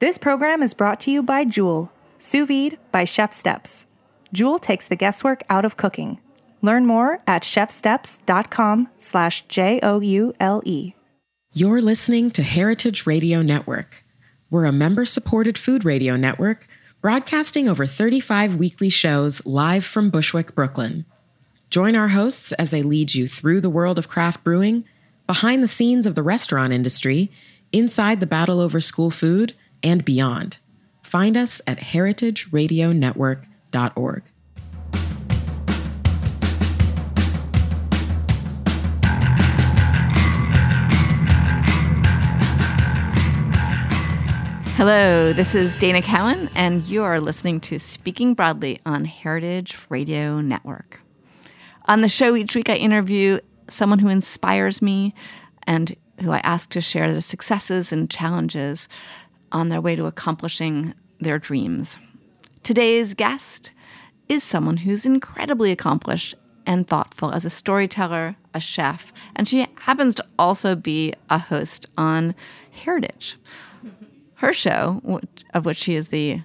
This program is brought to you by Joule, sous vide by Chef Steps. Joule takes the guesswork out of cooking. Learn more at chefsteps.com slash J-O-U-L-E. You're listening to Heritage Radio Network. We're a member-supported food radio network broadcasting over 35 weekly shows live from Bushwick, Brooklyn. Join our hosts as they lead you through the world of craft brewing, behind the scenes of the restaurant industry, inside the battle over school food, and beyond. Find us at heritageradionetwork.org. Hello, this is Dana Cowan, and you are listening to Speaking Broadly on Heritage Radio Network. On the show each week, I interview someone who inspires me and who I ask to share their successes and challenges on their way to accomplishing their dreams. Today's guest is someone who's incredibly accomplished and thoughtful as a storyteller, a chef, and she happens to also be a host on Heritage. Her show, of which she is the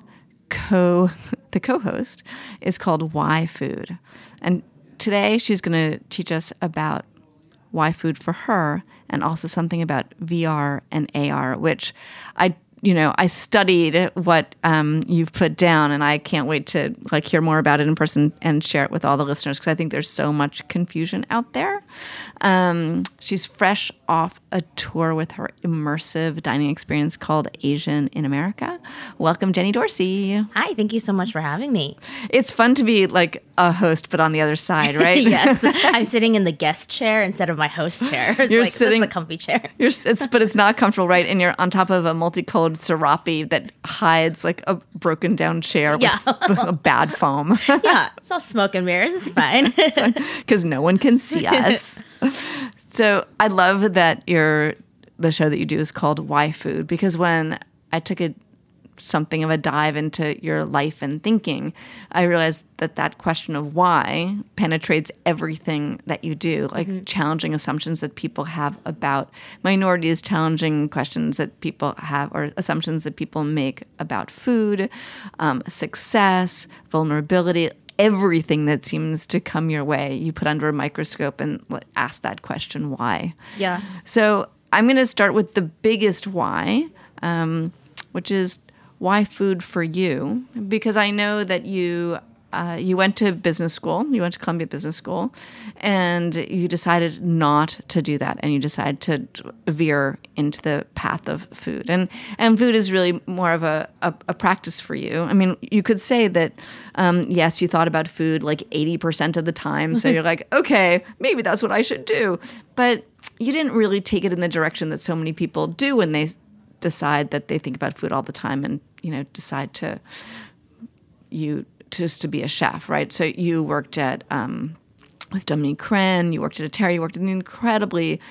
co the co-host, is called Why Food. And today she's going to teach us about why food for her and also something about VR and AR, which I you know, I studied what um, you've put down, and I can't wait to like hear more about it in person and share it with all the listeners because I think there's so much confusion out there. Um, she's fresh off a tour with her immersive dining experience called Asian in America. Welcome, Jenny Dorsey. Hi, thank you so much for having me. It's fun to be like a host, but on the other side, right? yes, I'm sitting in the guest chair instead of my host chair. It's You're like, sitting in the comfy chair. You're, it's, but it's not comfortable, right? And you're on top of a multicolored serape that hides like a broken down chair Yeah. with a bad foam. yeah, it's all smoke and mirrors. It's fine. because no one can see us. so I love that your the show that you do is called Why Food because when I took a something of a dive into your life and thinking, I realized that that question of why penetrates everything that you do, like challenging assumptions that people have about minorities, challenging questions that people have, or assumptions that people make about food, um, success, vulnerability. Everything that seems to come your way, you put under a microscope and ask that question, why? yeah. So I'm going to start with the biggest why, um, which is why food for you? Because I know that you uh, you went to business school, you went to Columbia Business School, and you decided not to do that, and you decided to veer into the path of food. And and food is really more of a, a, a practice for you. I mean, you could say that um, yes, you thought about food like eighty percent of the time, so you're like, okay, maybe that's what I should do, but you didn't really take it in the direction that so many people do when they decide that they think about food all the time and you know decide to you just to be a chef right so you worked at um, with Dominique Crenn, you worked at Atera, you worked in incredibly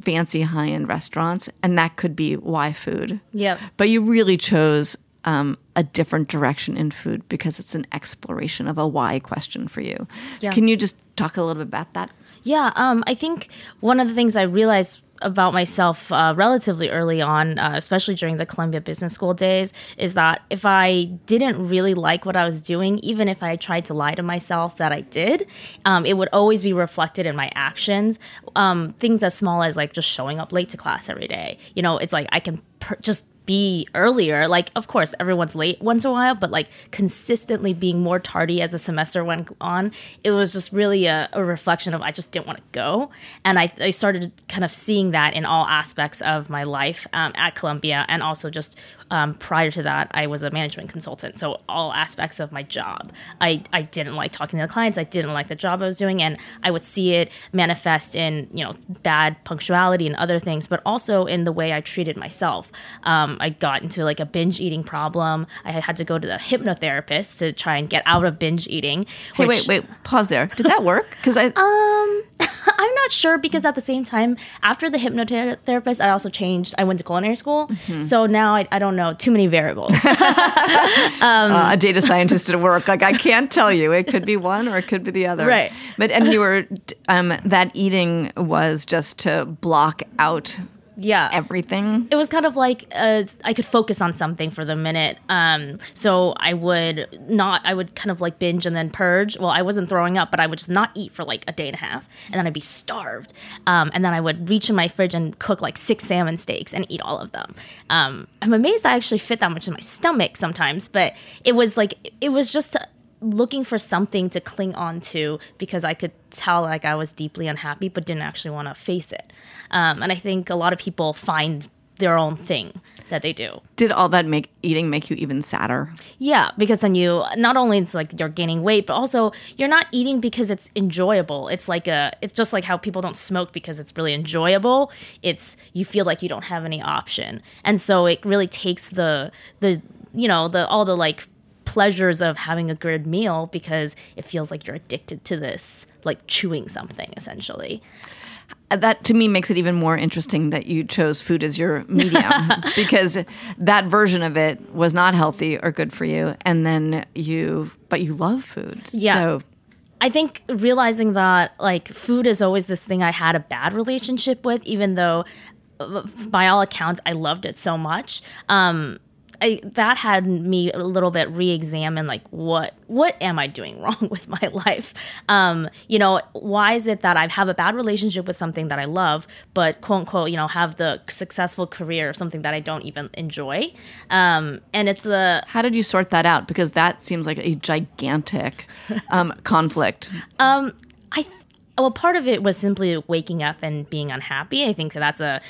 fancy high end restaurants, and that could be why food. Yep. But you really chose um, a different direction in food because it's an exploration of a why question for you. So Yeah. can you just talk a little bit about that? Yeah, um, I think one of the things I realized about myself uh, relatively early on, uh, especially during the Columbia Business School days, is that if I didn't really like what I was doing, even if I tried to lie to myself that I did, um, it would always be reflected in my actions. Um, things as small as like just showing up late to class every day. You know, it's like I can per- just be earlier. Like, of course, everyone's late once in a while, but like consistently being more tardy as the semester went on, it was just really a, a reflection of I just didn't want to go. And I, I started kind of seeing that in all aspects of my life um, at Columbia. And also just um, prior to that, I was a management consultant. So all aspects of my job, I, I didn't like talking to the clients. I didn't like the job I was doing. And I would see it manifest in, you know, bad punctuality and other things, but also in the way I treated myself. Um, I got into like a binge eating problem. I had to go to the hypnotherapist to try and get out of binge eating. Hey, wait, wait, pause there. Did that work? Because I Um, I'm not sure because at the same time, after the hypnotherapist, I also changed. I went to culinary school, so now I, I don't know too many variables. uh, a data scientist at work. Like I can't tell you. It could be one or it could be the other. Right. But and you were um, that eating was just to block out Yeah. everything. it was kind of like uh, I could focus on something for the minute. Um, so I would not, I would kind of like binge and then purge. Well, I wasn't throwing up, but I would just not eat for like a day and a half, and then I'd be starved. Um, and then I would reach in my fridge and cook like six salmon steaks and eat all of them. Um, I'm amazed I actually fit that much in my stomach sometimes, but it was like it was just. Looking for something to cling on to because I could tell like I was deeply unhappy but didn't actually want to face it. Um, and I think a lot of people find their own thing that they do. Did all that make eating make you even sadder? Yeah, because then you not only it's like you're gaining weight, but also you're not eating because it's enjoyable. It's like a it's just like how people don't smoke because it's really enjoyable. It's you feel like you don't have any option. And so it really takes the the you know, the all the like pleasures of having a good meal because it feels like you're addicted to this like chewing something essentially. That to me makes it even more interesting that you chose food as your medium because that version of it was not healthy or good for you, and then you, but you love food. Yeah. So I think realizing that like food is always this thing I had a bad relationship with, even though uh, by all accounts I loved it so much. Um, I, that had me a little bit re-examine like what what am I doing wrong with my life? Um, you know, why is it that I have a bad relationship with something that I love, but quote unquote, you know, have the successful career of something that I don't even enjoy? Um, and it's a how did you sort that out? Because that seems like a gigantic um, conflict. I th- well, part of it was simply waking up and being unhappy. I think that's a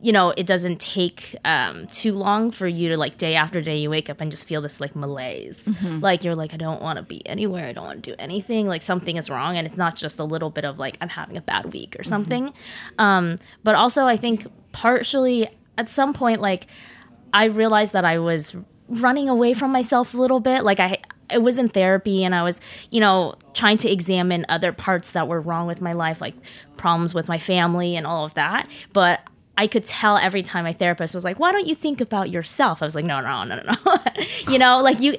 you know it doesn't take um, too long for you to like day after day you wake up and just feel this like malaise. Like you're like i don't want to be anywhere. I don't want to do anything. Like something is wrong and it's not just a little bit of like i'm having a bad week or something. Um, but also i think partially at some point like I realized that I was running away from myself a little bit. Like I I was in therapy and I was, you know, trying to examine other parts that were wrong with my life, like problems with my family and all of that. But I could tell every time my therapist was like, "Why don't you think about yourself?" I was like, "No, no, no, no, no." you know, like you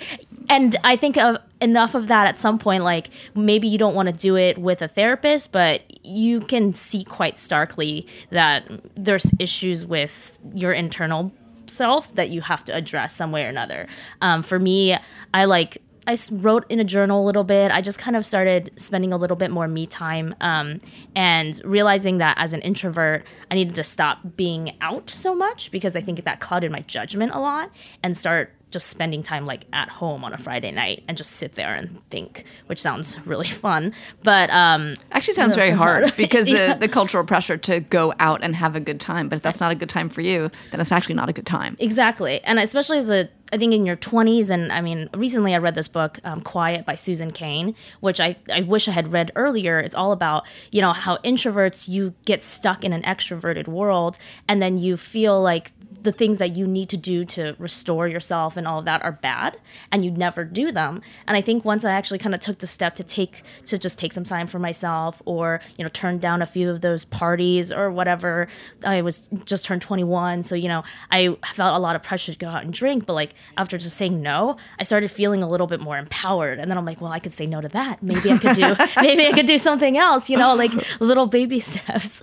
and I think of enough of that at some point like maybe you don't want to do it with a therapist, but you can see quite starkly that there's issues with your internal self that you have to address some way or another. Um, for me, I like I wrote in a journal a little bit. I just kind of started spending a little bit more me time um, and realizing that as an introvert, I needed to stop being out so much because I think that clouded my judgment a lot and start just spending time like at home on a Friday night and just sit there and think, which sounds really fun. But um, Actually, sounds very hard because Yeah. the, the cultural pressure to go out and have a good time. But if that's not a good time for you, then it's actually not a good time. Exactly. And especially as a, I think in your 20s, and I mean, recently I read this book, um, Quiet by Susan Cain, which I, I wish I had read earlier. It's all about, you know, how introverts, you get stuck in an extroverted world, and then you feel like the things that you need to do to restore yourself and all of that are bad and you never do them and i think once i actually kind of took the step to take to just take some time for myself or you know turn down a few of those parties or whatever i was just turned 21 so you know i felt a lot of pressure to go out and drink but like after just saying no i started feeling a little bit more empowered and then i'm like well i could say no to that maybe i could do maybe i could do something else you know like little baby steps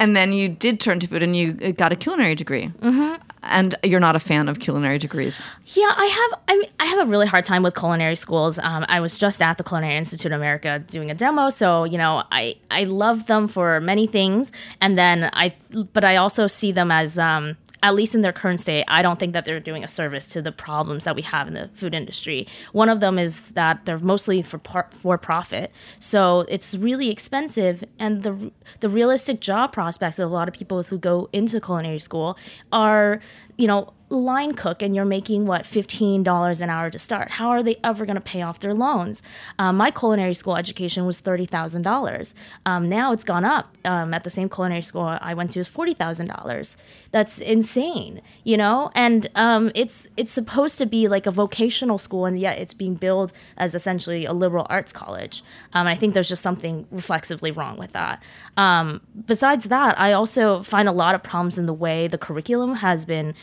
And then you did turn to food and you got a culinary degree. Mm-hmm. And you're not a fan of culinary degrees. Yeah, I have. I mean, I have a really hard time with culinary schools. Um, I was just at the Culinary Institute of America doing a demo, so you know, I I love them for many things, and then I, but I also see them as. Um, at least in their current state, I don't think that they're doing a service to the problems that we have in the food industry. One of them is that they're mostly for par- for profit, so it's really expensive, and the the realistic job prospects of a lot of people who go into culinary school are, you know, line cook and you're making what $15 an hour to start how are they ever going to pay off their loans? Um, my culinary school education was $30000 um, now it's gone up um, at the same culinary school i went to is $40000 that's insane you know? And um, it's it's supposed to be like a vocational school and yet it's being billed as essentially a liberal arts college. Um, i think there's just something reflexively wrong with that. Um, besides that i also find a lot of problems in the way the curriculum has been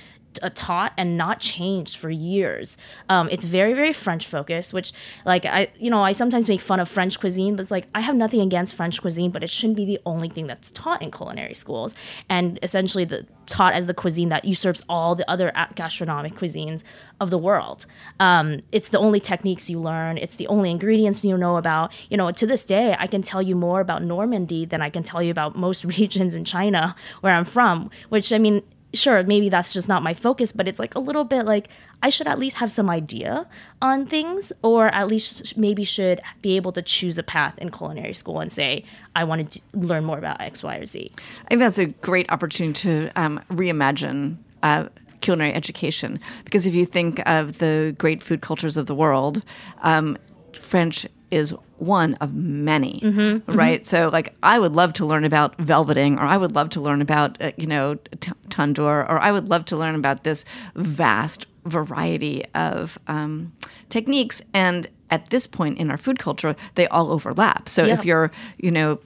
taught and not changed for years. Um, it's very very French focused, which like I you know I sometimes make fun of French cuisine, but it's like I have nothing against French cuisine, but it shouldn't be the only thing that's taught in culinary schools. And essentially the taught as the cuisine that usurps all the other gastronomic cuisines of the world. Um, it's the only techniques you learn. It's the only ingredients you know about. You know, to this day, I can tell you more about Normandy than I can tell you about most regions in China where I'm from. Which I mean, sure, maybe that's just not my focus, but it's like a little bit like I should at least have some idea on things, or at least maybe should be able to choose a path in culinary school and say, I want to learn more about X, Y, or Z. I think that's a great opportunity to um, reimagine. Uh, culinary education because if you think of the great food cultures of the world um, french is one of many, mm-hmm, right? Mm-hmm. So, like, I would love to learn about velveting, or I would love to learn about, uh, you know, t- tandoor, or I would love to learn about this vast variety of um, techniques. And at this point in our food culture, they all overlap. So, if you're, you know,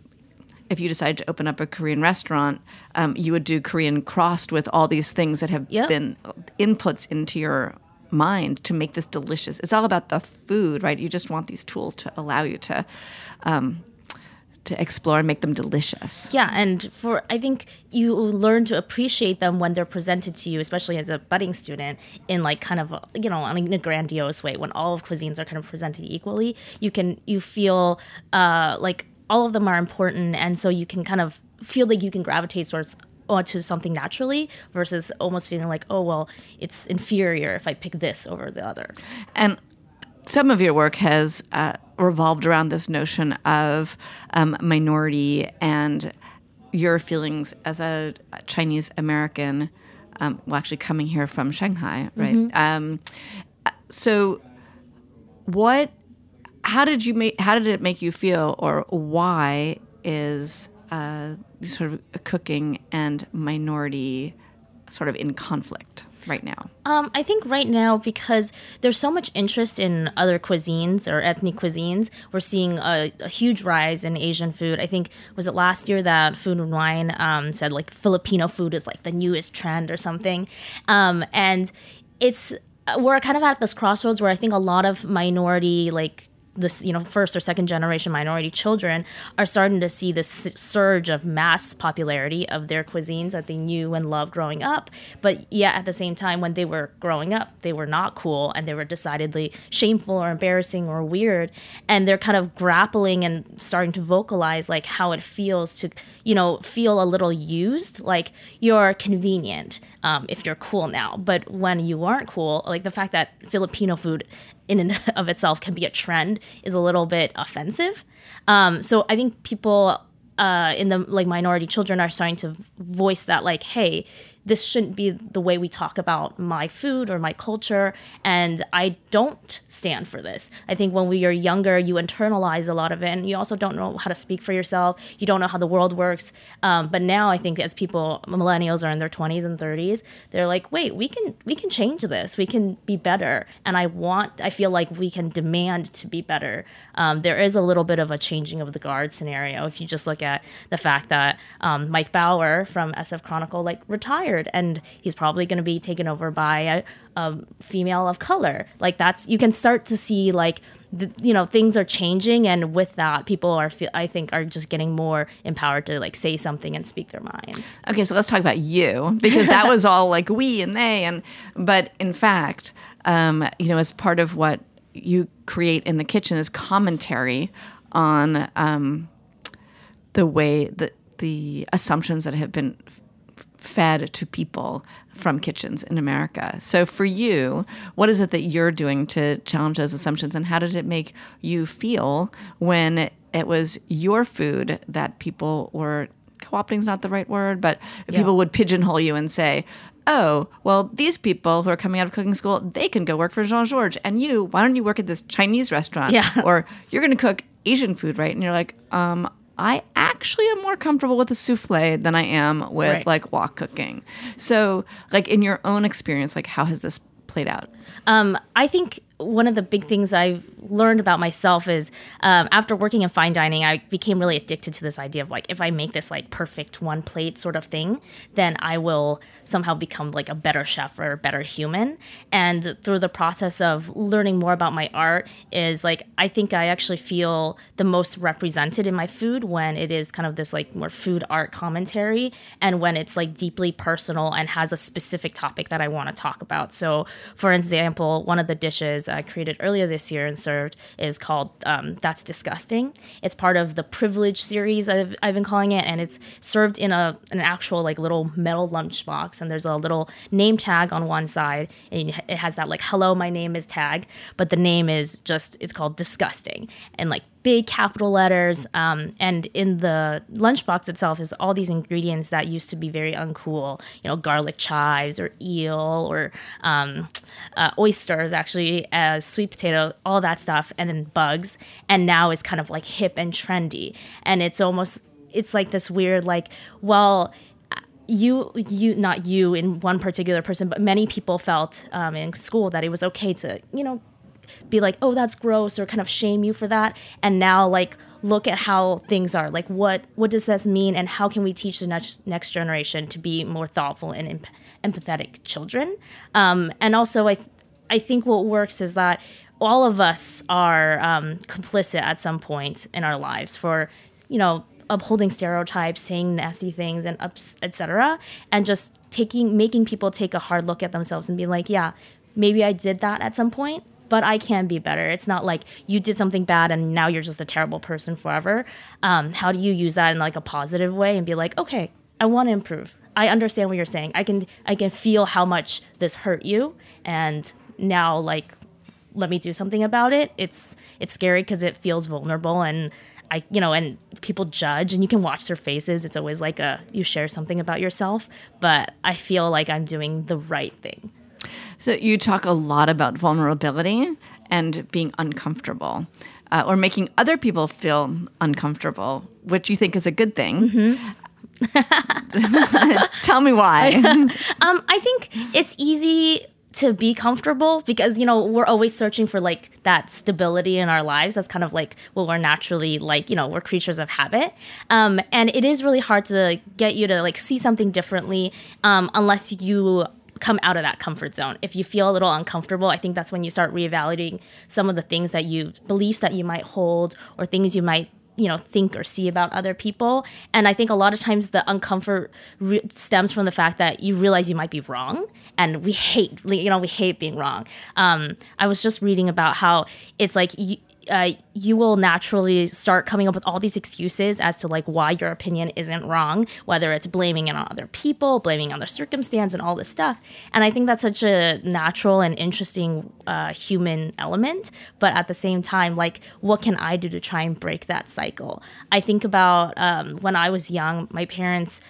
if you decide to open up a Korean restaurant, um, you would do Korean crossed with all these things that have yep. been inputs into your mind to make this delicious. It's all about the food, right? You just want these tools to allow you to um, to explore and make them delicious. Yeah, and for I think you learn to appreciate them when they're presented to you, especially as a budding student, in like kind of you know in a grandiose way. When all of cuisines are kind of presented equally, you can you feel uh, like all of them are important, and so you can kind of feel like you can gravitate towards onto something naturally versus almost feeling like, oh, well, it's inferior if I pick this over the other. And some of your work has uh, revolved around this notion of um, minority and your feelings as a Chinese American, um, well, actually coming here from Shanghai, right? Mm-hmm. Um, so, what? How did you make? How did it make you feel, or why is uh, sort of cooking and minority sort of in conflict right now? Um, I think right now because there's so much interest in other cuisines or ethnic cuisines, we're seeing a, a huge rise in Asian food. I think was it last year that Food and Wine um, said like Filipino food is like the newest trend or something, um, and it's we're kind of at this crossroads where I think a lot of minority like this you know first or second generation minority children are starting to see this surge of mass popularity of their cuisines that they knew and loved growing up. But yet at the same time when they were growing up they were not cool and they were decidedly shameful or embarrassing or weird. And they're kind of grappling and starting to vocalize like how it feels to you know feel a little used like you're convenient um, if you're cool now. But when you aren't cool, like the fact that Filipino food in and of itself can be a trend is a little bit offensive. Um, so I think people uh, in the like minority children are starting to voice that like, hey, this shouldn't be the way we talk about my food or my culture. And I don't stand for this. I think when we are younger, you internalize a lot of it and you also don't know how to speak for yourself. You don't know how the world works. Um, but now I think as people, millennials are in their 20s and 30s, they're like, wait, we can, we can change this. We can be better. And I want, I feel like we can demand to be better. Um, there is a little bit of a changing of the guard scenario. If you just look at the fact that um, Mike Bauer from SF Chronicle like retired retired and he's probably going to be taken over by a, a, female of color. Like that's you can start to see like the, you know things are changing and with that people are i think are just getting more empowered to like say something and speak their minds. Okay so let's talk about you because that was all like we and they and but in fact um, you know as part of what you create in the kitchen is commentary on um, the way that the assumptions that have been fed to people from kitchens in America. So for you, what is it that you're doing to challenge those assumptions and how did it make you feel when it was your food that people were co-opting is not the right word, but yeah. people would pigeonhole you and say, oh, well, these people who are coming out of cooking school, they can go work for Jean Georges. And you, why don't you work at this Chinese restaurant? Yeah. Or you're going to cook Asian food, right? And you're like, um, I actually am more comfortable with a souffle than I am with right. like wok cooking. So, like in your own experience, like how has this played out? Um, I think one of the big things I've learned about myself is um, after working in fine dining, I became really addicted to this idea of like if I make this like perfect one plate sort of thing, then I will somehow become like a better chef or a better human. And through the process of learning more about my art, is like I think I actually feel the most represented in my food when it is kind of this like more food art commentary and when it's like deeply personal and has a specific topic that I want to talk about. So, for example, one of the dishes I created earlier this year and served is called um, That's Disgusting. It's part of the Privilege series, I've, I've been calling it, and it's served in a an actual like little metal lunchbox. And there's a little name tag on one side, and it has that like "Hello, my name is" tag, but the name is just it's called Disgusting, and like big capital letters. Um, and in the lunchbox itself is all these ingredients that used to be very uncool, you know, garlic chives or eel or um, uh, oysters, actually, as sweet potato, all that stuff, and then bugs. And now is kind of like hip and trendy. And it's almost, it's like this weird, like, well, you you not you in one particular person but many people felt um, in school that it was okay to you know be like, oh, that's gross, or kind of shame you for that. And now, like, look at how things are. Like, what what does this mean, and how can we teach the next next generation to be more thoughtful and emp- empathetic children? Um, and also, I th- I think what works is that all of us are um, complicit at some point in our lives for, you know, upholding stereotypes, saying nasty things, and etc. And just taking making people take a hard look at themselves and be like, yeah, maybe I did that at some point but I can be better. It's not like you did something bad and now you're just a terrible person forever. Um, how do you use that in like a positive way and be like, okay, I want to improve. I understand what you're saying. I can I can feel how much this hurt you, and now like let me do something about it. It's it's scary because it feels vulnerable and. I, you know, and people judge and you can watch their faces. It's always like a, you share something about yourself, but I feel like I'm doing the right thing. So you talk a lot about vulnerability and being uncomfortable. Uh, or making other people feel uncomfortable, which you think is a good thing. Mm-hmm. Tell me why. um, I think it's easy to be comfortable because you know we're always searching for like that stability in our lives that's kind of like what we're naturally like you know we're creatures of habit um, and it is really hard to get you to like see something differently um, unless you come out of that comfort zone. If you feel a little uncomfortable, I think that's when you start reevaluating some of the things that you beliefs that you might hold or things you might you know think or see about other people and i think a lot of times the uncomfort re- stems from the fact that you realize you might be wrong and we hate you know we hate being wrong um, i was just reading about how it's like you, uh, you will naturally start coming up with all these excuses as to like why your opinion isn't wrong, whether it's blaming it on other people, blaming on the circumstance, and all this stuff. And I think that's such a natural and interesting uh, human element. But at the same time, like, what can I do to try and break that cycle? I think about um, when I was young, my parents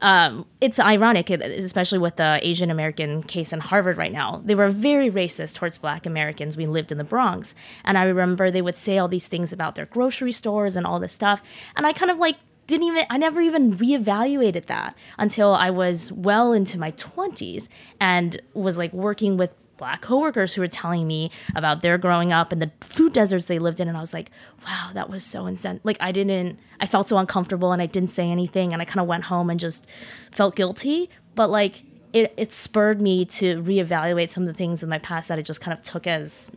um, it's ironic, especially with the Asian American case in Harvard right now. They were very racist towards Black Americans. We lived in the Bronx, and I remember they would say all these things about their grocery stores and all this stuff, and I kind of like didn't even I never even reevaluated that until I was well into my 20s and was like working with black coworkers who were telling me about their growing up and the food deserts they lived in and I was like, wow, that was so insane. Like I didn't I felt so uncomfortable and I didn't say anything and I kind of went home and just felt guilty, but like it it spurred me to reevaluate some of the things in my past that I just kind of took as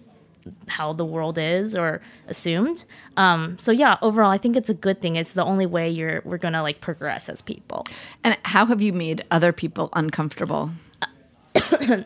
how the world is or assumed. Um, so yeah, overall, I think it's a good thing. It's the only way you're we're gonna like progress as people. And how have you made other people uncomfortable?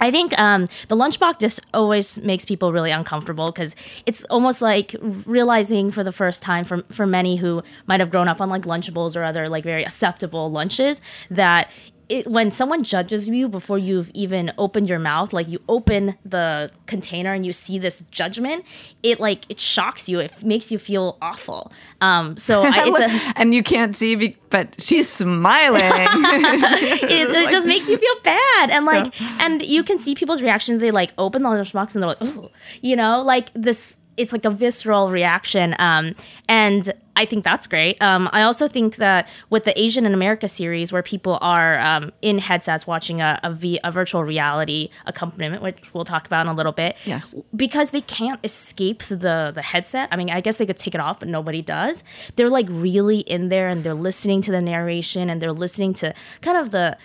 I think um, the lunchbox just always makes people really uncomfortable because it's almost like realizing for the first time for, for many who might have grown up on like Lunchables or other like very acceptable lunches that it, when someone judges you before you've even opened your mouth, like you open the container and you see this judgment, it like it shocks you. It makes you feel awful. Um, so I, a, and you can't see, be, but she's smiling. it, it like, just makes you feel bad, and like, yeah. and you can see people's reactions. They like open the lunchbox and they're like, oh, you know, like this it's like a visceral reaction. Um, and I think that's great. Um, I also think that with the Asian in America series, where people are um, in headsets watching a, a, v, a virtual reality accompaniment, which we'll talk about in a little bit, Yes. because they can't escape the the headset. I mean, I guess they could take it off, but nobody does. They're like really in there, and they're listening to the narration, and they're listening to kind of the.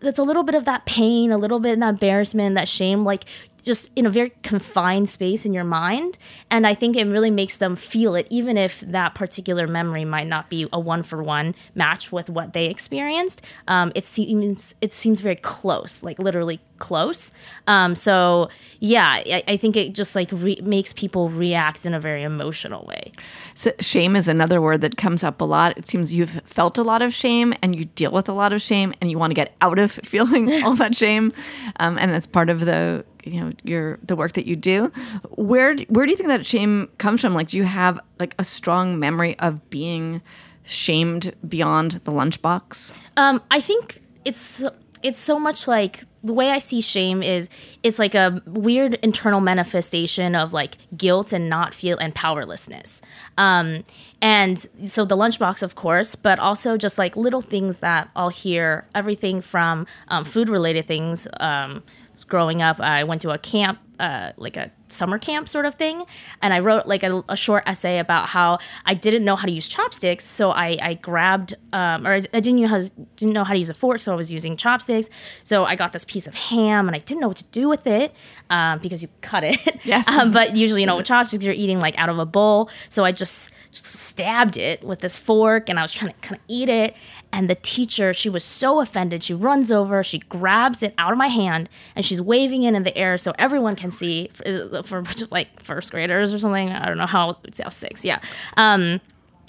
That's a little bit of that pain, a little bit of that embarrassment, that shame. Like just in a very confined space in your mind. And I think it really makes them feel it, even if that particular memory might not be a one for one match with what they experienced. Um, it seems it seems very close, like literally close. Um, so yeah, I, I, think it just like re- makes people react in a very emotional way. So shame is another word that comes up a lot. It seems you've felt a lot of shame and you deal with a lot of shame and you want to get out of feeling all that shame, um, and that's part of the you know your the work that you do. Where where do you think that shame comes from? Like, do you have like a strong memory of being shamed beyond the lunchbox? Um, I think it's it's so much like the way I see shame is it's like a weird internal manifestation of like guilt and not feel and powerlessness. Um, and so the lunchbox, of course, but also just like little things that I'll hear, everything from um, food related things. Um, growing up, I went to a camp, uh, like a summer camp sort of thing, and I wrote like a, a, short essay about how I didn't know how to use chopsticks, so I, I grabbed um, or I didn't know how to, didn't know how to use a fork, so I was using chopsticks. So I got this piece of ham, and I didn't know what to do with it um, because you cut it. Yes. um, but usually, you know, with chopsticks, you're eating like out of a bowl. So I just, just stabbed it with this fork, and I was trying to kind of eat it. And the teacher, she was so offended. She runs over, she grabs it out of my hand, and she's waving it in the air so everyone can see for, for like first graders or something. I don't know how, how six, yeah. Um,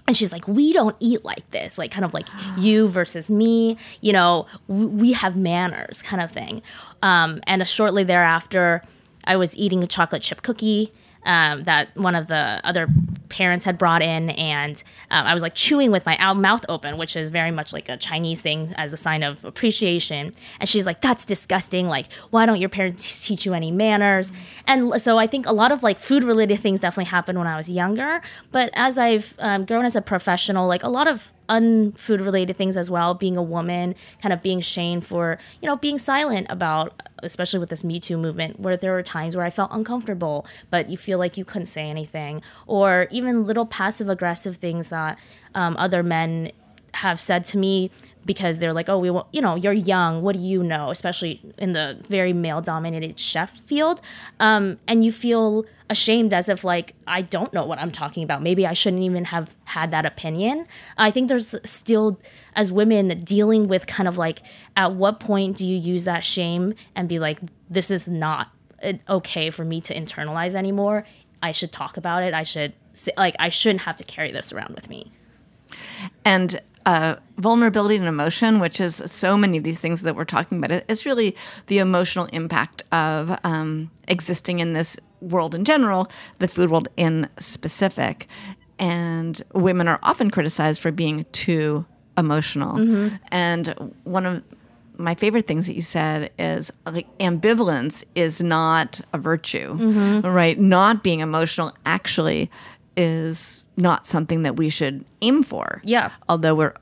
and she's like, we don't eat like this, like kind of like you versus me, you know, we have manners kind of thing. Um, and shortly thereafter, I was eating a chocolate chip cookie um, that one of the other parents had brought in, and um, I was like chewing with my mouth open, which is very much like a Chinese thing as a sign of appreciation. And she's like, "That's disgusting! Like, why don't your parents teach you any manners?" And so I think a lot of like food related things definitely happened when I was younger, but as I've um, grown as a professional, like a lot of unfood related things as well being a woman kind of being shamed for you know being silent about especially with this me too movement where there were times where i felt uncomfortable but you feel like you couldn't say anything or even little passive aggressive things that um, other men have said to me because they're like, oh, we want, you know, you're young. What do you know? Especially in the very male dominated chef field. Um, and you feel ashamed as if like, I don't know what I'm talking about. Maybe I shouldn't even have had that opinion. I think there's still, as women, dealing with kind of like, at what point do you use that shame and be like, this is not uh, okay for me to internalize anymore? I should talk about it. I should, like, I shouldn't have to carry this around with me. And uh, vulnerability and emotion, which is so many of these things that we're talking about, is really the emotional impact of um, existing in this world in general, the food world in specific. And women are often criticized for being too emotional. Mm-hmm. And one of my favorite things that you said is like ambivalence is not a virtue, mm-hmm. right? Not being emotional actually is not something that we should aim for. Yeah. Although we're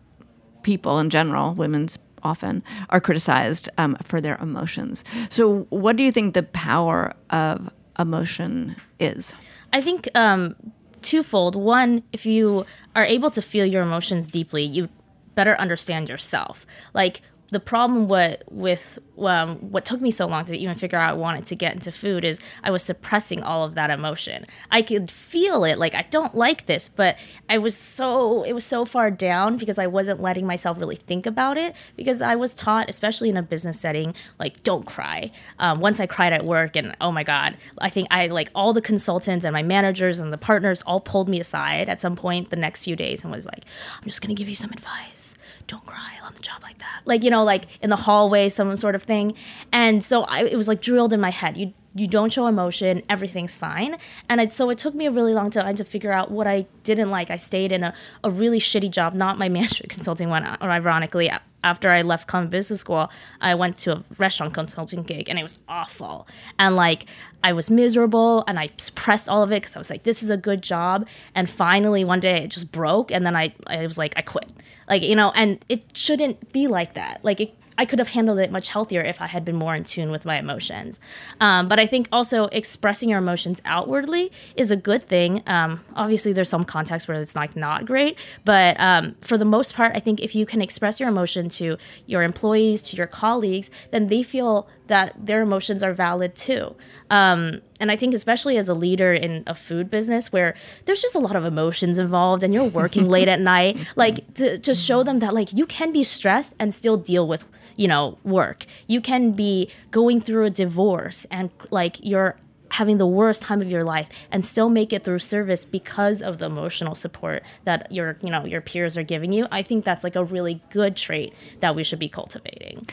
people in general, women's often are criticized um, for their emotions. So, what do you think the power of emotion is? I think um, twofold. One, if you are able to feel your emotions deeply, you better understand yourself. Like the problem what with um, what took me so long to even figure out I wanted to get into food is I was suppressing all of that emotion. I could feel it, like I don't like this, but I was so it was so far down because I wasn't letting myself really think about it because I was taught, especially in a business setting, like don't cry. Um, once I cried at work, and oh my god, I think I like all the consultants and my managers and the partners all pulled me aside at some point the next few days and was like, I'm just gonna give you some advice. Don't cry on the job like that. Like you know, like in the hallway, some sort of thing. And so I, it was like drilled in my head. You you don't show emotion, everything's fine. And so it took me a really long time to figure out what I didn't like. I stayed in a, a really shitty job, not my management consulting one, or ironically, after I left Columbia Business School, I went to a restaurant consulting gig and it was awful. And like I was miserable and I suppressed all of it because I was like, this is a good job. And finally one day it just broke and then I, I was like, I quit. Like, you know, and it shouldn't be like that. Like it I could have handled it much healthier if I had been more in tune with my emotions. Um, but I think also expressing your emotions outwardly is a good thing. Um, obviously, there's some contexts where it's like not great, but um, for the most part, I think if you can express your emotion to your employees, to your colleagues, then they feel that their emotions are valid too. Um, and I think especially as a leader in a food business where there's just a lot of emotions involved and you're working late at night, mm-hmm. like to, to show them that like you can be stressed and still deal with you know, work. You can be going through a divorce and like you're having the worst time of your life and still make it through service because of the emotional support that your you know your peers are giving you. I think that's like a really good trait that we should be cultivating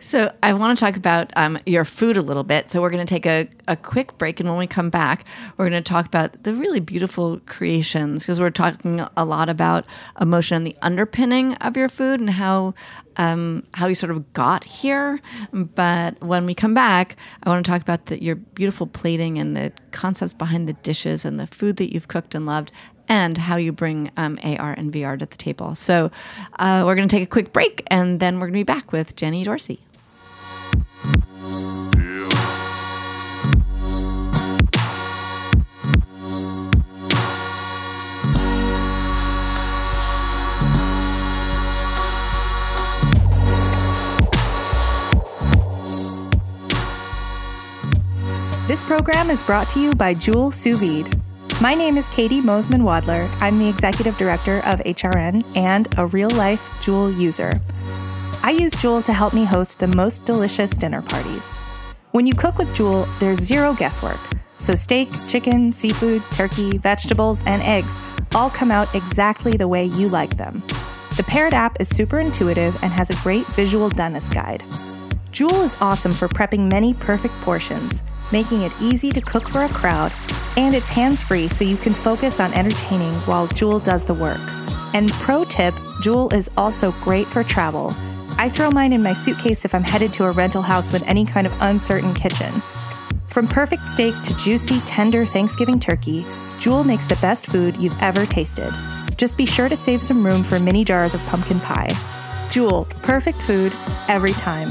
so I want to talk about um, your food a little bit. So we're going to take a, a quick break, and when we come back, we're going to talk about the really beautiful creations because we're talking a lot about emotion and the underpinning of your food and how um, how you sort of got here. But when we come back, I want to talk about the, your beautiful plating and the concepts behind the dishes and the food that you've cooked and loved, and how you bring um, AR and VR to the table. So uh, we're going to take a quick break, and then we're going to be back with Jenny Dorsey. This program is brought to you by Joule Sous Vide. My name is Katie Mosman Wadler. I'm the executive director of HRN and a real life Joule user. I use Joule to help me host the most delicious dinner parties. When you cook with Joule, there's zero guesswork. So, steak, chicken, seafood, turkey, vegetables, and eggs all come out exactly the way you like them. The paired app is super intuitive and has a great visual doneness guide. Joule is awesome for prepping many perfect portions, making it easy to cook for a crowd, and it's hands free so you can focus on entertaining while Joule does the work. And pro tip Joule is also great for travel. I throw mine in my suitcase if I'm headed to a rental house with any kind of uncertain kitchen. From perfect steak to juicy, tender Thanksgiving turkey, Joule makes the best food you've ever tasted. Just be sure to save some room for mini jars of pumpkin pie. Joule, perfect food every time.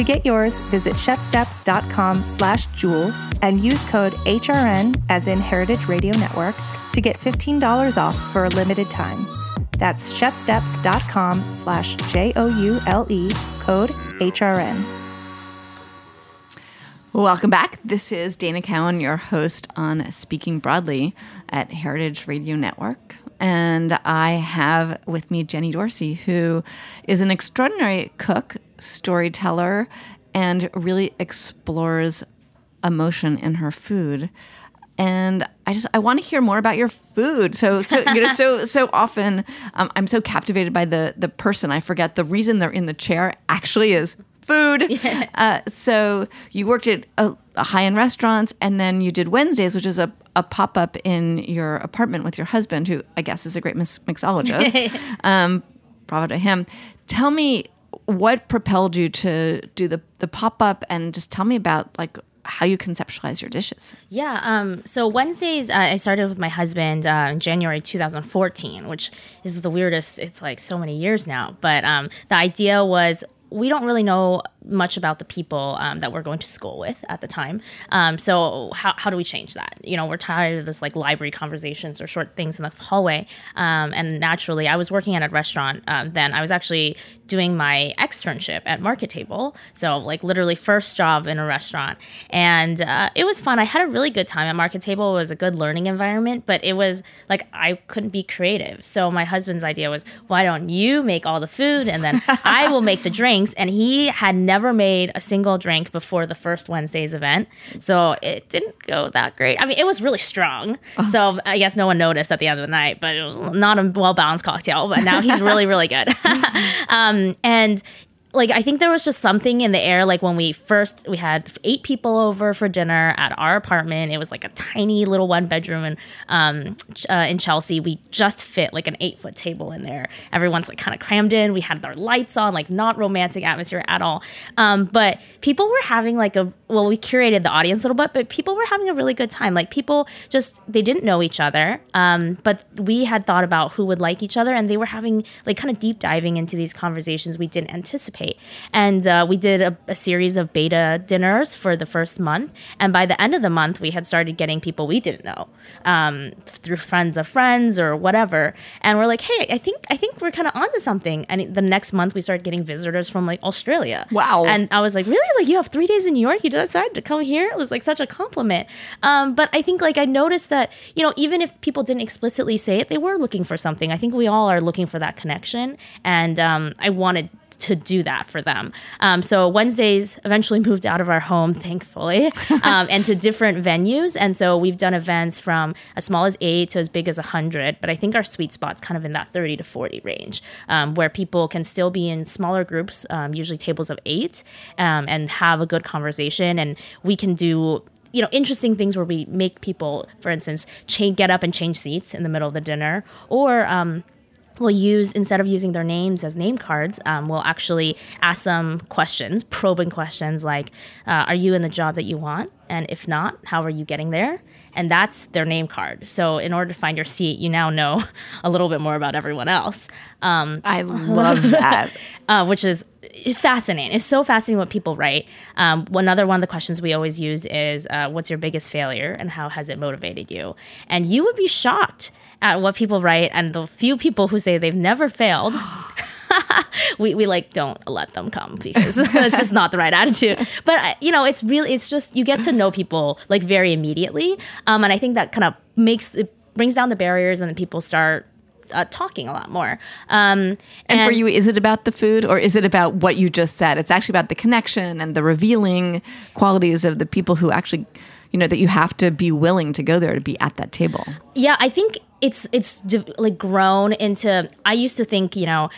To get yours, visit chefsteps.com slash Joule and use code HRN as in Heritage Radio Network to get $15 off for a limited time. That's chefsteps.com slash J O U L E, code HRN. Welcome back. This is Dana Cowan, your host on Speaking Broadly at Heritage Radio Network. And I have with me Jenny Dorsey, who is an extraordinary cook, storyteller, and really explores emotion in her food. And I just I want to hear more about your food. So so you know so so often um, I'm so captivated by the the person I forget the reason they're in the chair actually is food. Yeah. Uh, so you worked at a, a high end restaurants, and then you did Wednesdays, which is a, a pop up in your apartment with your husband, who I guess is a great mix- mixologist. um, bravo to him. Tell me what propelled you to do the the pop up, and just tell me about like how you conceptualize your dishes. Yeah. Um, so Wednesdays, uh, I started with my husband uh, in January 2014, which is the weirdest. It's like so many years now. But um, the idea was we don't really know much about the people um, that we're going to school with at the time. Um, so how, how do we change that? You know, we're tired of this like library conversations or short things in the hallway. Um, and naturally, I was working at a restaurant um, then. I was actually doing my externship at Market Table. So like literally first job in a restaurant. And uh, it was fun. I had a really good time at Market Table. It was a good learning environment, but it was like I couldn't be creative. So my husband's idea was, why don't you make all the food and then I will make the drinks? And he had never made a single drink before the first Wednesday's event. So it didn't go that great. I mean, it was really strong. Oh. So I guess no one noticed at the end of the night, but it was not a well balanced cocktail. But now he's really, really good. um, and like I think there was just something in the air. Like when we first we had eight people over for dinner at our apartment. It was like a tiny little one bedroom in um, uh, in Chelsea. We just fit like an eight foot table in there. Everyone's like kind of crammed in. We had our lights on, like not romantic atmosphere at all. Um, but people were having like a well, we curated the audience a little bit, but people were having a really good time. Like people just they didn't know each other, um, but we had thought about who would like each other, and they were having like kind of deep diving into these conversations we didn't anticipate. And uh, we did a, a series of beta dinners for the first month, and by the end of the month, we had started getting people we didn't know um, through friends of friends or whatever, and we're like, hey, I think I think we're kind of onto something. And the next month, we started getting visitors from like Australia. Wow. And I was like, really? Like you have three days in New York? You decided to come here? It was like such a compliment. Um, but I think like I noticed that you know even if people didn't explicitly say it, they were looking for something. I think we all are looking for that connection, and um, I wanted to do that for them. Um, so Wednesdays eventually moved out of our home, thankfully, um, and to different venues. And so we've done events from as small as eight to as big as 100. But I think our sweet spot's kind of in that 30 to 40 range, um, where people can still be in smaller groups, um, usually tables of eight, um, and have a good conversation. And we can do you know interesting things where we make people for instance change, get up and change seats in the middle of the dinner or um, we'll use instead of using their names as name cards um, we'll actually ask them questions probing questions like uh, are you in the job that you want and if not how are you getting there and that's their name card so in order to find your seat you now know a little bit more about everyone else um, I love that. uh, which is fascinating. It's so fascinating what people write. Um, another one of the questions we always use is, uh, "What's your biggest failure, and how has it motivated you?" And you would be shocked at what people write, and the few people who say they've never failed. we, we like don't let them come because that's just not the right attitude but you know it's really it's just you get to know people like very immediately um, and i think that kind of makes it brings down the barriers and then people start uh, talking a lot more. Um, And, for you, is it about the food or is it about what you just said? It's actually about the connection and the revealing qualities of the people who actually, you know, that you have to be willing to go there to be at that table. yeah, I think it's it's like grown into. I used to think, you know.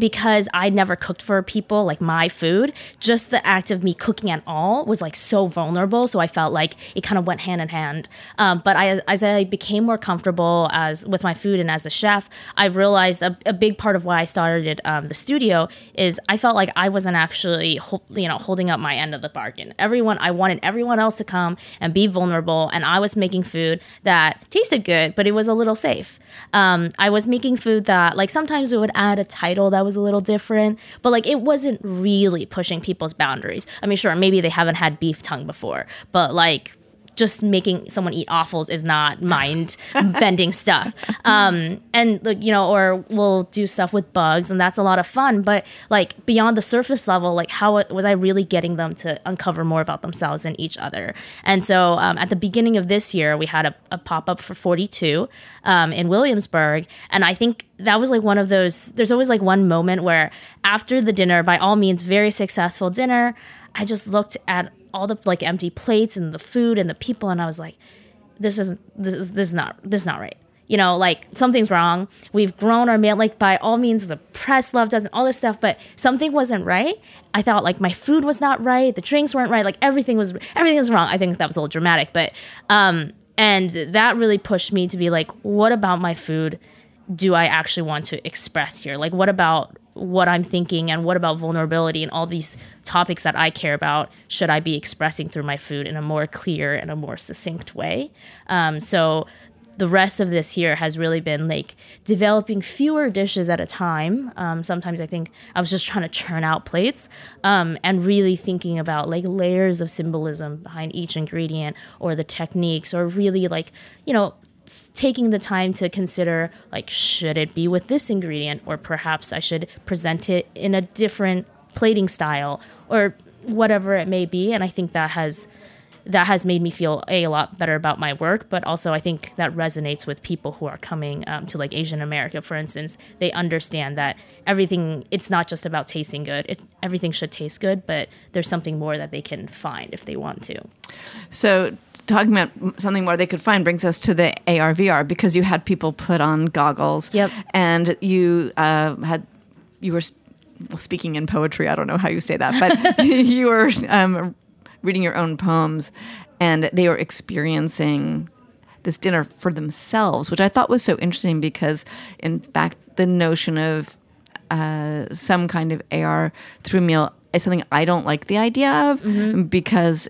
Because I never cooked for people like my food, just the act of me cooking at all was like so vulnerable. So I felt like it kind of went hand in hand. Um, but I, as I became more comfortable as with my food and as a chef, I realized a, a big part of why I started um, the studio is I felt like I wasn't actually hol- you know holding up my end of the bargain. Everyone, I wanted everyone else to come and be vulnerable, and I was making food that tasted good, but it was a little safe. Um, I was making food that like sometimes we would add a title that was a little different, but like it wasn't really pushing people's boundaries. I mean, sure, maybe they haven't had beef tongue before, but like just making someone eat offals is not mind bending stuff. Um, and you know, or we'll do stuff with bugs and that's a lot of fun. But like beyond the surface level, like how was I really getting them to uncover more about themselves and each other? And so um, at the beginning of this year, we had a, a pop up for 42 um, in Williamsburg. And I think that was like one of those, there's always like one moment where after the dinner, by all means, very successful dinner, I just looked at all the like empty plates and the food and the people and I was like this isn't this is this is not this is not right. You know, like something's wrong. We've grown our mail like by all means the press loved us and all this stuff, but something wasn't right. I thought like my food was not right, the drinks weren't right, like everything was everything was wrong. I think that was a little dramatic, but um and that really pushed me to be like what about my food do I actually want to express here? Like, what about what I'm thinking and what about vulnerability and all these topics that I care about should I be expressing through my food in a more clear and a more succinct way? Um, so, the rest of this year has really been like developing fewer dishes at a time. Um, sometimes I think I was just trying to churn out plates um, and really thinking about like layers of symbolism behind each ingredient or the techniques or really like, you know, taking the time to consider like should it be with this ingredient or perhaps I should present it in a different plating style or whatever it may be. And I think that has that has made me feel a, a lot better about my work but also I think that resonates with people who are coming um, to like Asian America for instance. They understand that everything it's not just about tasting good. It, everything should taste good but there's something more that they can find if they want to. So, talking about something more they could find brings us to the ARVR because you had people put on goggles. Yep. And you uh, had you were speaking in poetry. I don't know how you say that, but you were um, reading your own poems, and they were experiencing this dinner for themselves, which I thought was so interesting because, in fact, the notion of uh, some kind of AR through meal is something I don't like the idea of because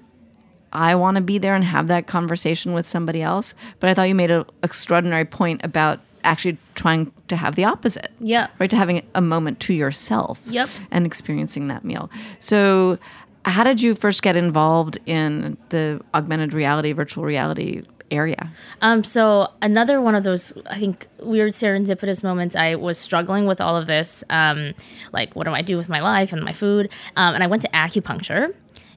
I want to be there and have that conversation with somebody else. But I thought you made an extraordinary point about actually trying to have the opposite. Yeah. Right? To having a moment to yourself. Yep. And experiencing that meal. So, how did you first get involved in the augmented reality, virtual reality area? Um, so another one of those, I think, weird serendipitous moments. I was struggling with all of this, um, like what do I do with my life and my food? Um, and I went to acupuncture,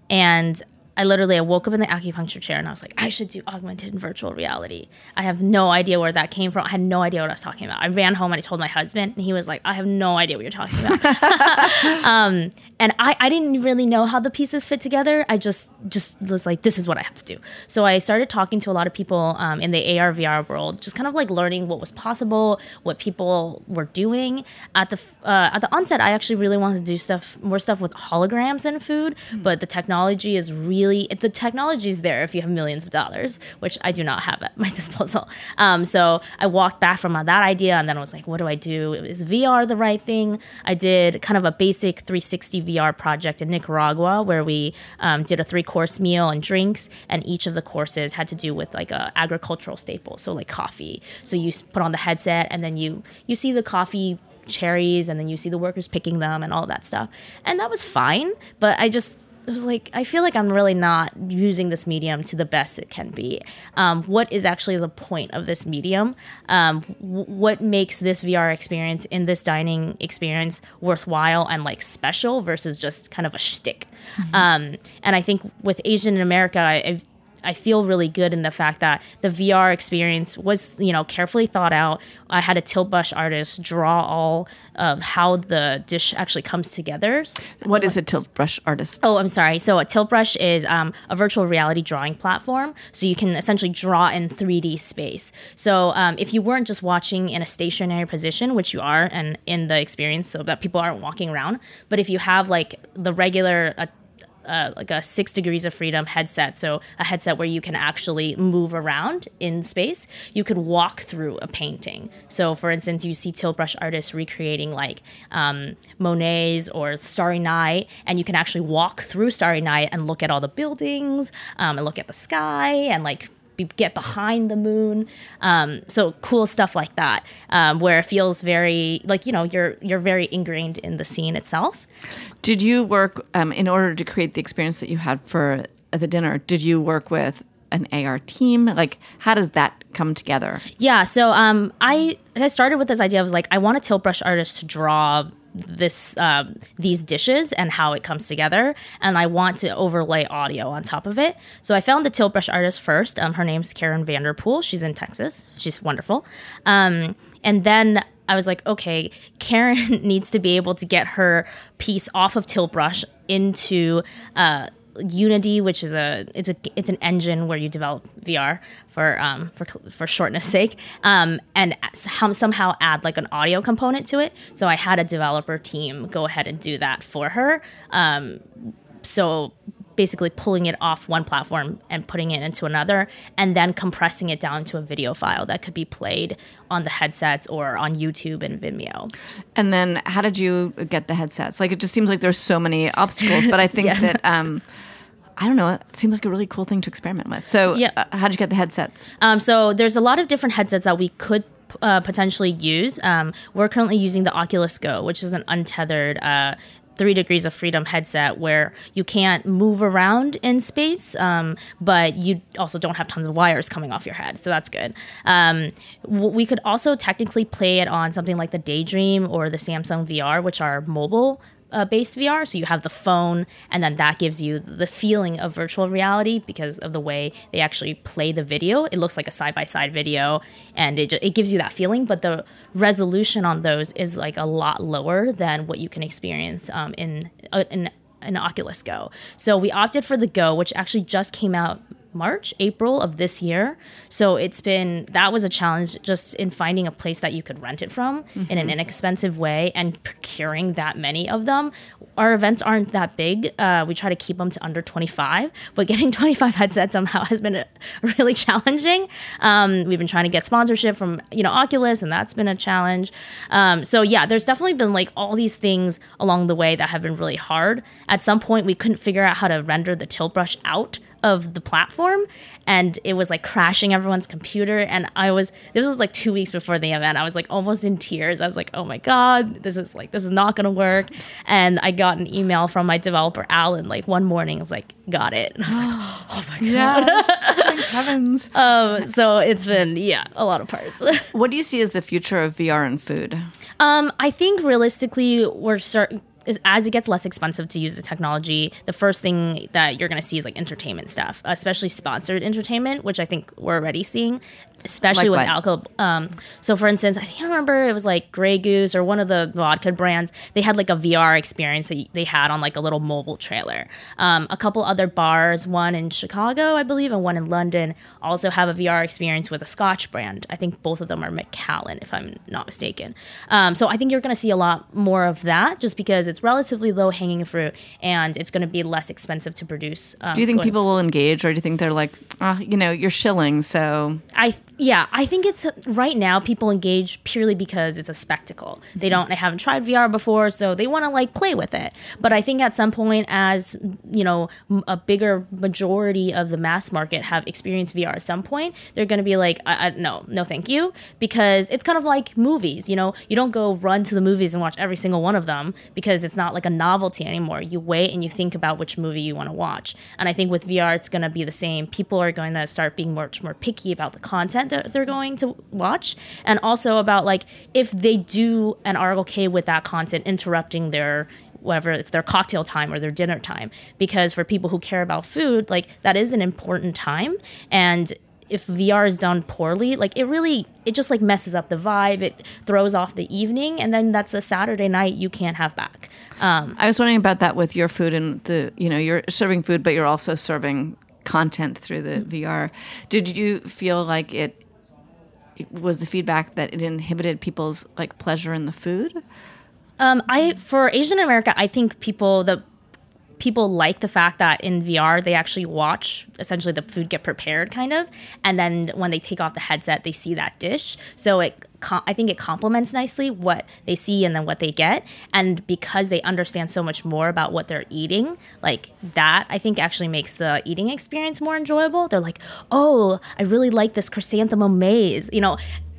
and I literally I woke up in the acupuncture chair and I was like, I should do augmented and virtual reality. I have no idea where that came from. I had no idea what I was talking about. I ran home and I told my husband, and he was like, I have no idea what you're talking about. um, and I, I didn't really know how the pieces fit together. I just just was like, this is what I have to do. So I started talking to a lot of people um, in the AR VR world, just kind of like learning what was possible, what people were doing. At the uh, at the onset, I actually really wanted to do stuff more stuff with holograms and food, but the technology is really the technology is there if you have millions of dollars, which I do not have at my disposal. Um, so I walked back from that idea, and then I was like, what do I do? Is VR the right thing? I did kind of a basic 360 VR project in Nicaragua where we um, did a three course meal and drinks, and each of the courses had to do with like a agricultural staple, so like coffee. So you put on the headset, and then you you see the coffee cherries and then you see the workers picking them and all that stuff and that was fine but i just it was like I feel like I'm really not using this medium to the best it can be. Um, what is actually the point of this medium? Um, w- what makes this VR experience in this dining experience worthwhile and like special versus just kind of a shtick? Um, and I think with Asian in America, I, I've I feel really good in the fact that the VR experience was, you know, carefully thought out. I had a tilt brush artist draw all of how the dish actually comes together. What is a tilt brush artist? Oh, I'm sorry. So a tilt brush is um, a virtual reality drawing platform. So you can essentially draw in 3D space. So um, if you weren't just watching in a stationary position, which you are, and in the experience, so that people aren't walking around, but if you have like the regular. Uh, uh, like a six degrees of freedom headset. So a headset where you can actually move around in space. You could walk through a painting. So for instance, you see tilt brush artists recreating like um, Monet's or Starry Night, and you can actually walk through Starry Night and look at all the buildings um, and look at the sky and like be, get behind the moon. Um, so cool stuff like that, um, where it feels very like you know you're you're very ingrained in the scene itself. Did you work um, in order to create the experience that you had for the dinner? Did you work with an AR team? Like, how does that come together? Yeah, so um, I I started with this idea. I was like, I want a tilt brush artist to draw this um, these dishes and how it comes together, and I want to overlay audio on top of it. So I found the tilt brush artist first. Um, her name's Karen Vanderpool. She's in Texas. She's wonderful. Um, and then I was like, okay, Karen needs to be able to get her piece off of tilt brush into. Uh, Unity, which is a it's a it's an engine where you develop VR for um for for shortness sake, um and somehow add like an audio component to it. So I had a developer team go ahead and do that for her. Um, so basically pulling it off one platform and putting it into another and then compressing it down to a video file that could be played on the headsets or on YouTube and Vimeo. And then, how did you get the headsets? Like, it just seems like there's so many obstacles, but I think Yes. that. Um, I don't know. It seemed like a really cool thing to experiment with. So, Yeah. uh, how did you get the headsets? Um, so there's a lot of different headsets that we could uh, potentially use. Um, we're currently using the Oculus Go, which is an untethered. Uh, Three degrees of freedom headset where you can't move around in space, um, but you also don't have tons of wires coming off your head, so that's good. Um, we could also technically play it on something like the Daydream or the Samsung VR, which are mobile uh, based VR. So you have the phone, and then that gives you the feeling of virtual reality because of the way they actually play the video. It looks like a side by side video, and it, it gives you that feeling. But the resolution on those is like a lot lower than what you can experience um, in uh, in an Oculus Go. So we opted for the Go, which actually just came out March, April of this year. So it's been that was a challenge just in finding a place that you could rent it from mm-hmm. in an inexpensive way and procuring that many of them. Our events aren't that big. Uh, we try to keep them to under 25, but getting 25 headsets somehow has been really challenging. Um, we've been trying to get sponsorship from you know Oculus, and that's been a challenge. Um, so yeah, there's definitely been like all these things along the way that have been really hard. At some point, we couldn't figure out how to render the tilt brush out of the platform and it was like crashing everyone's computer and i was this was like two weeks before the event. I was like almost in tears. I was like oh my god this is like this is not gonna work. And i got an email from my developer alan like one morning. I was like got it. And i was like oh my god. Yes, thank heavens. Um, so it's been yeah a lot of parts. What do you see as the future of vr and food? Um, i think realistically we're starting is as it gets less expensive to use the technology, the first thing that you're going to see is like entertainment stuff, especially sponsored entertainment, which I think we're already seeing especially like with alcohol. Um, so, for instance, I think I remember it was like Grey Goose or one of the vodka brands. They had like a VR experience that they had on like a little mobile trailer. Um, a couple other bars, one in Chicago, I believe, and one in London, also have a VR experience with a Scotch brand. I think both of them are Macallan, if I'm not mistaken. Um, so, I think you're going to see a lot more of that just because it's relatively low hanging fruit and it's going to be less expensive to produce. Um, do you think people will engage, or do you think they're like, oh, you know, you're shilling, so I yeah, I think it's right now people engage purely because it's a spectacle. They mm-hmm. don't they haven't tried VR before, so they want to like play with it. But I think at some point as, you know, a bigger majority of the mass market have experienced VR at some point, they're going to be like I, I, no, no thank you because it's kind of like movies, you know, you don't go run to the movies and watch every single one of them because it's not like a novelty anymore. You wait and you think about which movie you want to watch. And I think with VR it's going to be the same. People are going to start being much more picky about the content content that they're going to watch and also about like if they do are okay with that content interrupting their whatever it's their cocktail time or their dinner time because for people who care about food like that is an important time and if VR is done poorly, like it really, it just like messes up the vibe. It throws off the evening, and then that's a Saturday night you can't have back. Um, I was wondering about that with your food and the, you know, you're serving food, but you're also serving content through the mm-hmm. VR. Did you feel like it, was the feedback that it inhibited people's like pleasure in the food? Um, I for Asian America, I think people the people like the fact that in VR they actually watch essentially the food get prepared, kind of, and then when they take off the headset, they see that dish. So it I think it complements nicely what they see and then what they get. And because they understand so much more about what they're eating, like that, I think actually makes the eating experience more enjoyable. They're like, oh, I really like this chrysanthemum maze, You know,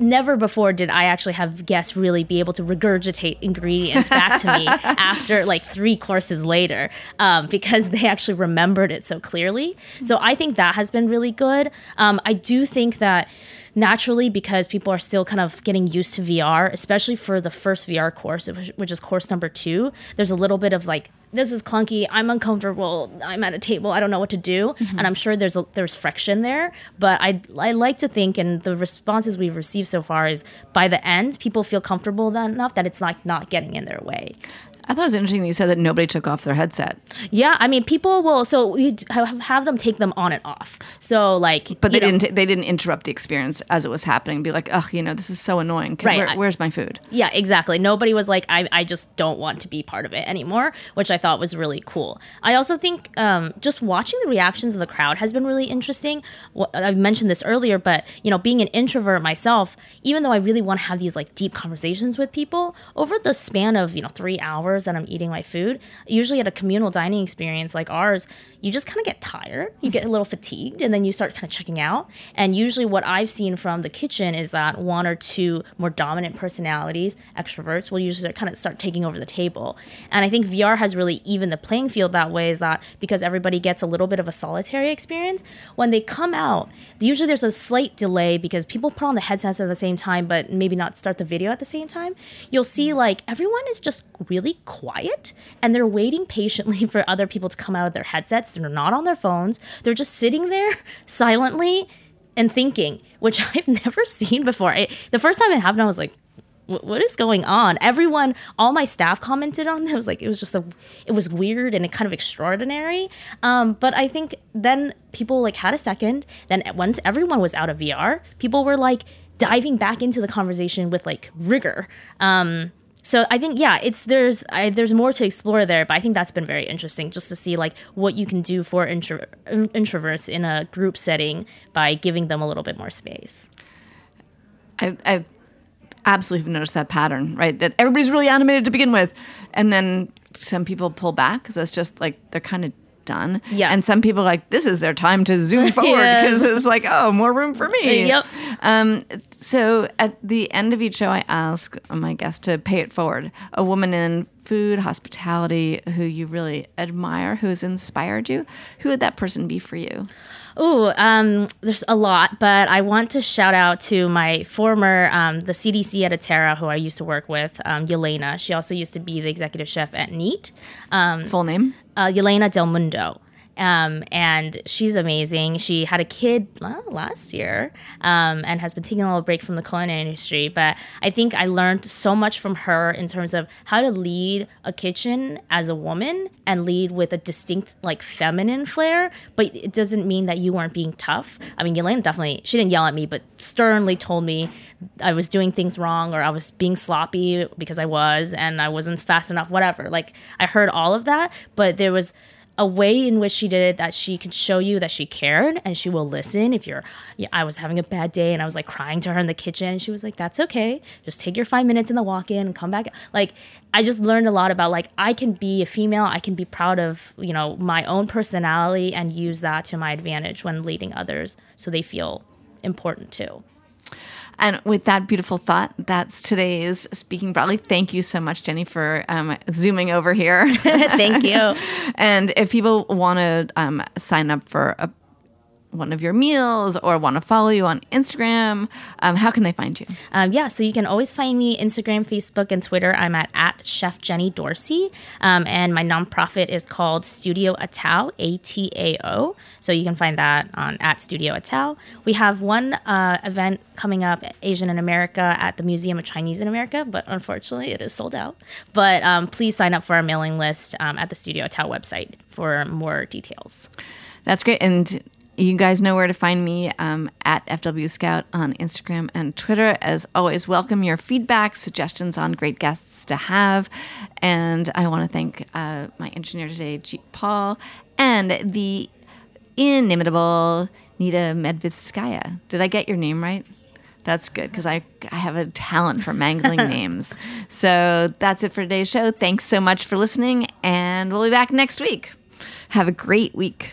never before did I actually have guests really be able to regurgitate ingredients back to me after like three courses later um, because they actually remembered it so clearly. So I think that has been really good. Um, I do think that naturally because people are still kind of getting used to VR, especially for the first VR course, which is course number two. There's a little bit of like, this is clunky. I'm uncomfortable. I'm at a table. I don't know what to do, mm-hmm. and I'm sure there's a, there's friction there. But I I like to think, and the responses we've received so far is by the end, people feel comfortable enough that it's like not getting in their way. I thought it was interesting that you said that nobody took off their headset. Yeah, I mean, people will. So we have, have them take them on and off. So like, but they know, didn't. They didn't interrupt the experience as it was happening. Be like, ugh, you know, this is so annoying. Can, right. Where, where's my food? Yeah, exactly. Nobody was like, I, I just don't want to be part of it anymore, which I thought was really cool. I also think um, just watching the reactions of the crowd has been really interesting. I mentioned this earlier, but you know, being an introvert myself, even though I really want to have these like deep conversations with people, over the span of you know three hours hours that I'm eating my food. Usually at a communal dining experience like ours, you just kind of get tired, you get a little fatigued, and then you start kind of checking out. And usually, what I've seen from the kitchen is that one or two more dominant personalities, extroverts, will usually kind of start taking over the table. And I think VR has really even the playing field that way is that because everybody gets a little bit of a solitary experience, when they come out, usually there's a slight delay because people put on the headsets at the same time, but maybe not start the video at the same time. You'll see like everyone is just really quiet and they're waiting patiently for other people to come out of their headsets. They're not on their phones. They're just sitting there silently and thinking, which I've never seen before. The first time it happened, I was like, what is going on? Everyone, all my staff commented on it. It was like it was just a, it was weird and kind of extraordinary. Um, but I think then people like had a second. Then once everyone was out of VR, people were like diving back into the conversation with like rigor. Um, so I think yeah, it's there's I, there's more to explore there, but I think that's been very interesting just to see like what you can do for intro, introverts in a group setting by giving them a little bit more space. I, I absolutely have noticed that pattern, right? That everybody's really animated to begin with, and then some people pull back because that's just like they're kind of done. Yeah. And some people are like, this is their time to zoom forward because yes. it's like, oh, more room for me. Yep. Um, so at the end of each show, I ask my guest to pay it forward. A woman in food, hospitality, who you really admire, who has inspired you. Who would that person be for you? Oh, um, there's a lot, but I want to shout out to my former, um, the CDC at Atera, who I used to work with, um, Yelena. She also used to be the executive chef at Neat. Um, Full name? Uh, Yelena Del Mundo. Um, and she's amazing. She had a kid last year um, and has been taking a little break from the culinary industry. But I think I learned so much from her in terms of how to lead a kitchen as a woman and lead with a distinct, like, feminine flair. But it doesn't mean that you weren't being tough. I mean, Yelena definitely, she didn't yell at me, but sternly told me I was doing things wrong or I was being sloppy because I was and I wasn't fast enough, whatever. Like, I heard all of that, but there was a way in which she did it that she can show you that she cared and she will listen if you're yeah, I was having a bad day and I was like crying to her in the kitchen and she was like that's okay. Just take your 5 minutes in the walk-in and come back. Like I just learned a lot about like I can be a female. I can be proud of you know my own personality and use that to my advantage when leading others so they feel important too and with that beautiful thought, that's today's Speaking Broadly. Thank you so much, Jenny, for um, zooming over here. Thank you. and if people want to um, sign up for a one of your meals or want to follow you on Instagram, um, how can they find you? Um, yeah, so you can always find me Instagram, Facebook, and Twitter. I'm at, at Chef Jenny Dorsey. Um, and my nonprofit is called Studio Atao, A T A O. So you can find that on at Studio Atao. We have one uh, event coming up, Asian in America, at the Museum of Chinese in America, but unfortunately it is sold out. But um, please sign up for our mailing list um, at the Studio Atao website for more details. That's great. And you guys know where to find me um, at FW Scout on Instagram and Twitter. As always, welcome your feedback, suggestions on great guests to have. And I want to thank uh, my engineer today, Jeet Paul, and the inimitable Nita Medvitskaya. Did I get your name right? That's good because I, I have a talent for mangling names. So that's it for today's show. Thanks so much for listening, and we'll be back next week. Have a great week.